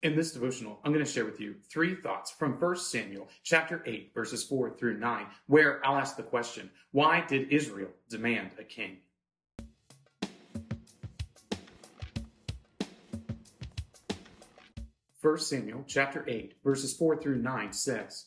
In this devotional, I'm going to share with you three thoughts from 1 Samuel chapter 8 verses 4 through 9, where I'll ask the question, why did Israel demand a king? 1 Samuel chapter 8 verses 4 through 9 says,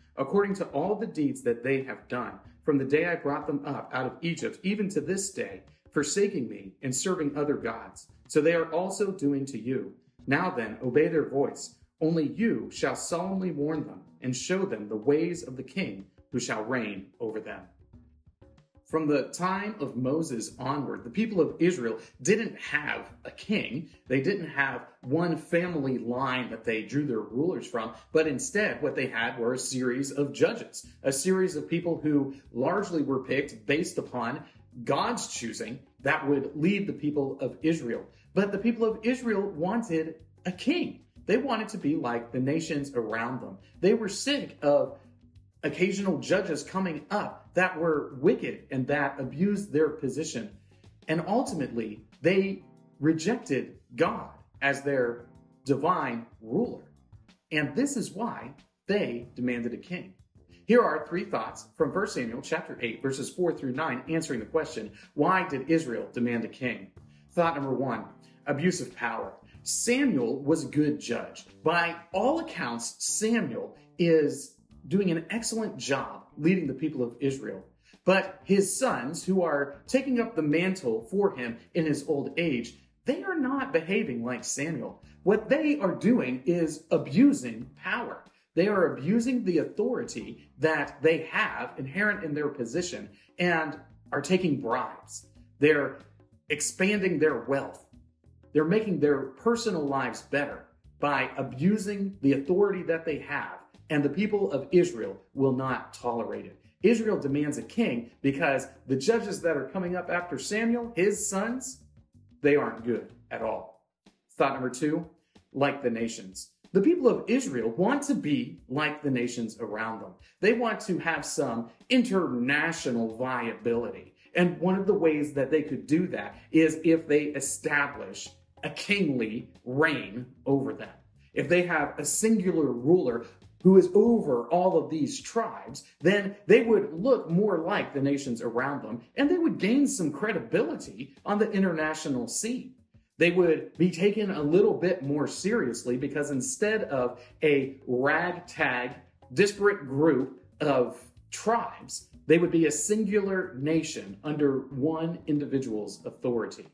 according to all the deeds that they have done, from the day I brought them up out of Egypt, even to this day, forsaking me and serving other gods. So they are also doing to you. Now then, obey their voice. Only you shall solemnly warn them and show them the ways of the king who shall reign over them. From the time of Moses onward, the people of Israel didn't have a king. They didn't have one family line that they drew their rulers from, but instead what they had were a series of judges, a series of people who largely were picked based upon God's choosing that would lead the people of Israel. But the people of Israel wanted a king. They wanted to be like the nations around them. They were sick of occasional judges coming up that were wicked and that abused their position. And ultimately, they rejected God as their divine ruler. And this is why they demanded a king. Here are three thoughts from 1 Samuel chapter 8 verses 4 through 9 answering the question, why did Israel demand a king? Thought number 1, abuse of power. Samuel was a good judge. By all accounts, Samuel is doing an excellent job leading the people of Israel. But his sons, who are taking up the mantle for him in his old age, they are not behaving like Samuel. What they are doing is abusing power. They are abusing the authority that they have inherent in their position and are taking bribes. They're expanding their wealth. They're making their personal lives better by abusing the authority that they have and the people of Israel will not tolerate it. Israel demands a king because the judges that are coming up after Samuel, his sons, they aren't good at all. Thought number two, like the nations. The people of Israel want to be like the nations around them. They want to have some international viability. And one of the ways that they could do that is if they establish a kingly reign over them. If they have a singular ruler who is over all of these tribes, then they would look more like the nations around them and they would gain some credibility on the international scene. They would be taken a little bit more seriously because instead of a ragtag, disparate group of tribes, they would be a singular nation under one individual's authority.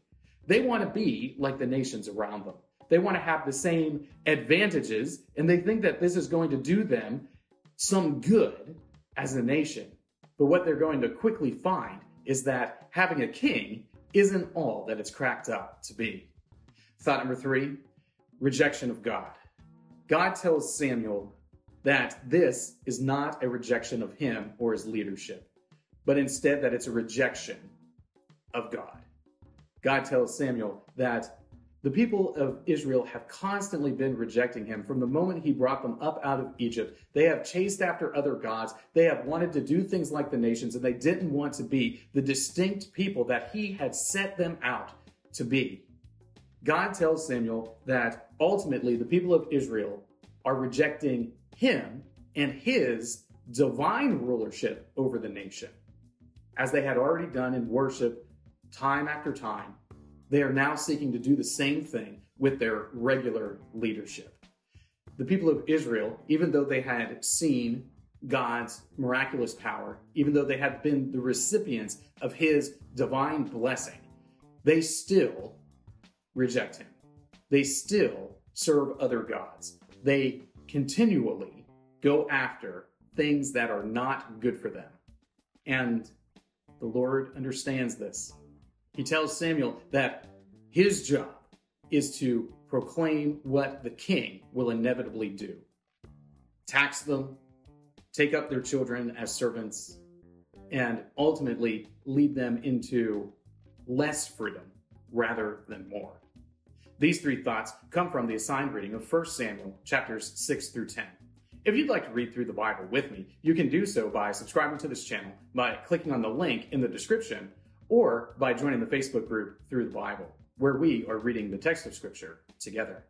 They want to be like the nations around them. They want to have the same advantages, and they think that this is going to do them some good as a nation. But what they're going to quickly find is that having a king isn't all that it's cracked up to be. Thought number three rejection of God. God tells Samuel that this is not a rejection of him or his leadership, but instead that it's a rejection of God. God tells Samuel that the people of Israel have constantly been rejecting him from the moment he brought them up out of Egypt. They have chased after other gods. They have wanted to do things like the nations, and they didn't want to be the distinct people that he had set them out to be. God tells Samuel that ultimately the people of Israel are rejecting him and his divine rulership over the nation, as they had already done in worship time after time they are now seeking to do the same thing with their regular leadership. The people of Israel, even though they had seen God's miraculous power, even though they had been the recipients of his divine blessing, they still reject him. They still serve other gods. They continually go after things that are not good for them. And the Lord understands this. He tells Samuel that his job is to proclaim what the king will inevitably do. tax them, take up their children as servants, and ultimately lead them into less freedom rather than more. These three thoughts come from the assigned reading of 1 Samuel chapters 6 through 10. If you'd like to read through the Bible with me, you can do so by subscribing to this channel, by clicking on the link in the description, or by joining the Facebook group Through the Bible, where we are reading the text of Scripture together.